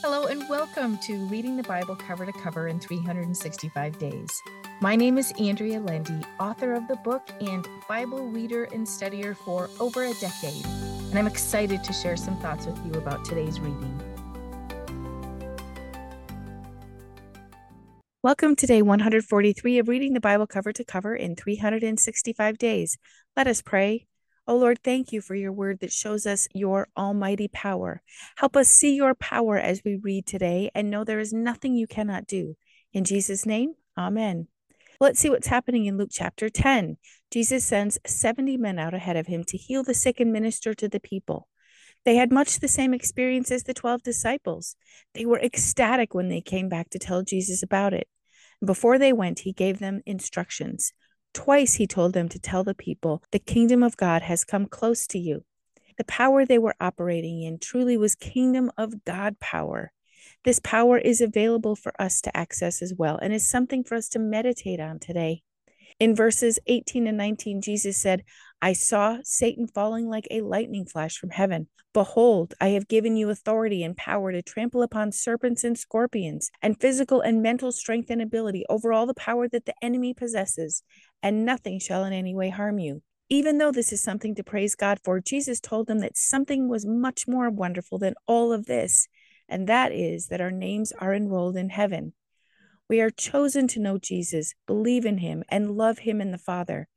Hello, and welcome to Reading the Bible Cover to Cover in 365 Days. My name is Andrea Lendy, author of the book and Bible reader and studier for over a decade, and I'm excited to share some thoughts with you about today's reading. Welcome to day 143 of Reading the Bible Cover to Cover in 365 Days. Let us pray. Oh Lord, thank you for your word that shows us your almighty power. Help us see your power as we read today and know there is nothing you cannot do. In Jesus' name, amen. Let's see what's happening in Luke chapter 10. Jesus sends 70 men out ahead of him to heal the sick and minister to the people. They had much the same experience as the 12 disciples. They were ecstatic when they came back to tell Jesus about it. Before they went, he gave them instructions. Twice he told them to tell the people, The kingdom of God has come close to you. The power they were operating in truly was kingdom of God power. This power is available for us to access as well and is something for us to meditate on today. In verses 18 and 19, Jesus said, I saw Satan falling like a lightning flash from heaven. Behold, I have given you authority and power to trample upon serpents and scorpions, and physical and mental strength and ability over all the power that the enemy possesses, and nothing shall in any way harm you. Even though this is something to praise God for, Jesus told them that something was much more wonderful than all of this, and that is that our names are enrolled in heaven. We are chosen to know Jesus, believe in him, and love him and the Father.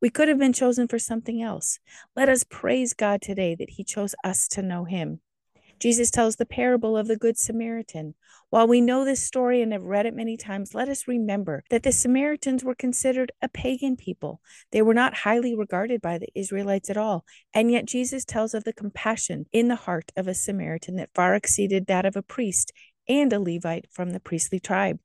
We could have been chosen for something else. Let us praise God today that He chose us to know Him. Jesus tells the parable of the Good Samaritan. While we know this story and have read it many times, let us remember that the Samaritans were considered a pagan people. They were not highly regarded by the Israelites at all. And yet, Jesus tells of the compassion in the heart of a Samaritan that far exceeded that of a priest and a Levite from the priestly tribe.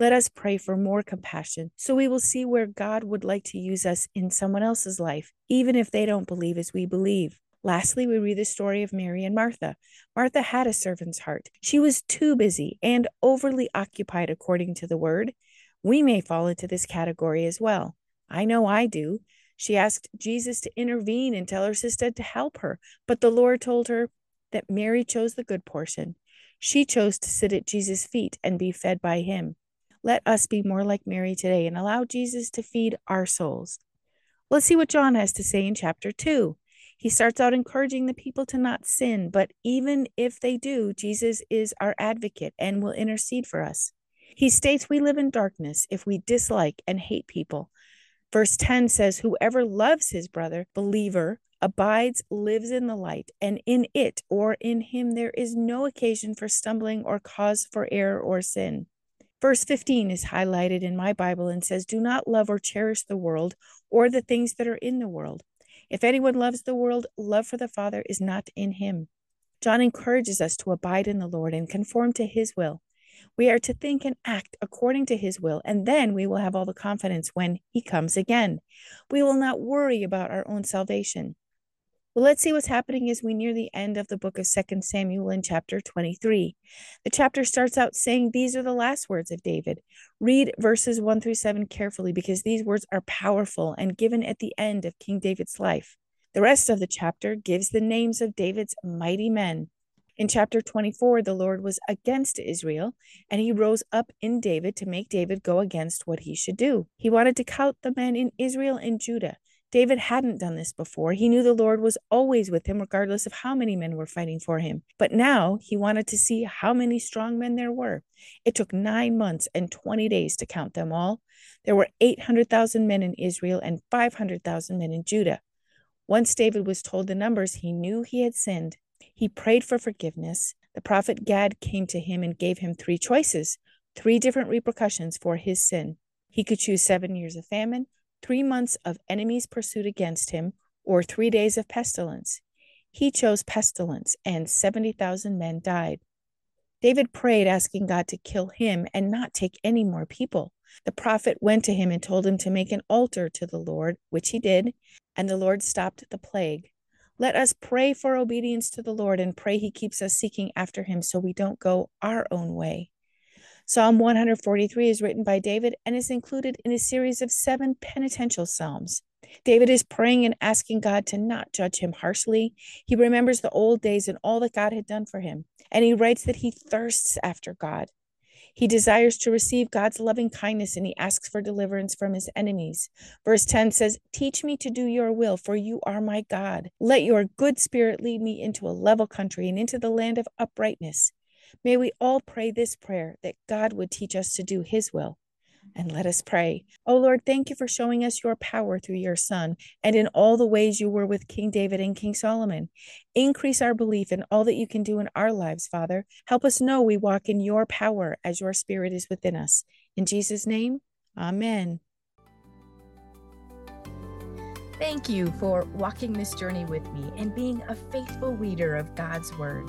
Let us pray for more compassion so we will see where God would like to use us in someone else's life, even if they don't believe as we believe. Lastly, we read the story of Mary and Martha. Martha had a servant's heart. She was too busy and overly occupied, according to the word. We may fall into this category as well. I know I do. She asked Jesus to intervene and tell her sister to help her, but the Lord told her that Mary chose the good portion. She chose to sit at Jesus' feet and be fed by him. Let us be more like Mary today and allow Jesus to feed our souls. Let's see what John has to say in chapter 2. He starts out encouraging the people to not sin, but even if they do, Jesus is our advocate and will intercede for us. He states we live in darkness if we dislike and hate people. Verse 10 says, Whoever loves his brother, believer, abides, lives in the light, and in it or in him there is no occasion for stumbling or cause for error or sin. Verse 15 is highlighted in my Bible and says, Do not love or cherish the world or the things that are in the world. If anyone loves the world, love for the Father is not in him. John encourages us to abide in the Lord and conform to his will. We are to think and act according to his will, and then we will have all the confidence when he comes again. We will not worry about our own salvation. Well, let's see what's happening as we near the end of the book of Second Samuel in chapter 23. The chapter starts out saying, These are the last words of David. Read verses 1 through 7 carefully because these words are powerful and given at the end of King David's life. The rest of the chapter gives the names of David's mighty men. In chapter 24, the Lord was against Israel, and he rose up in David to make David go against what he should do. He wanted to count the men in Israel and Judah David hadn't done this before. He knew the Lord was always with him, regardless of how many men were fighting for him. But now he wanted to see how many strong men there were. It took nine months and 20 days to count them all. There were 800,000 men in Israel and 500,000 men in Judah. Once David was told the numbers, he knew he had sinned. He prayed for forgiveness. The prophet Gad came to him and gave him three choices, three different repercussions for his sin. He could choose seven years of famine, three months of enemies' pursuit against him, or three days of pestilence. He chose pestilence, and 70,000 men died. David prayed, asking God to kill him and not take any more people. The prophet went to him and told him to make an altar to the Lord, which he did, and the Lord stopped the plague. Let us pray for obedience to the Lord and pray he keeps us seeking after him so we don't go our own way. Psalm 143 is written by David and is included in a series of seven penitential psalms. David is praying and asking God to not judge him harshly. He remembers the old days and all that God had done for him, and he writes that he thirsts after God. He desires to receive God's loving kindness and he asks for deliverance from his enemies. Verse 10 says, Teach me to do your will, for you are my God. Let your good spirit lead me into a level country and into the land of uprightness. May we all pray this prayer that God would teach us to do his will. And let us pray. Oh Lord, thank you for showing us your power through your Son and in all the ways you were with King David and King Solomon. Increase our belief in all that you can do in our lives, Father. Help us know we walk in your power as your Spirit is within us. In Jesus' name, Amen. Thank you for walking this journey with me and being a faithful reader of God's Word.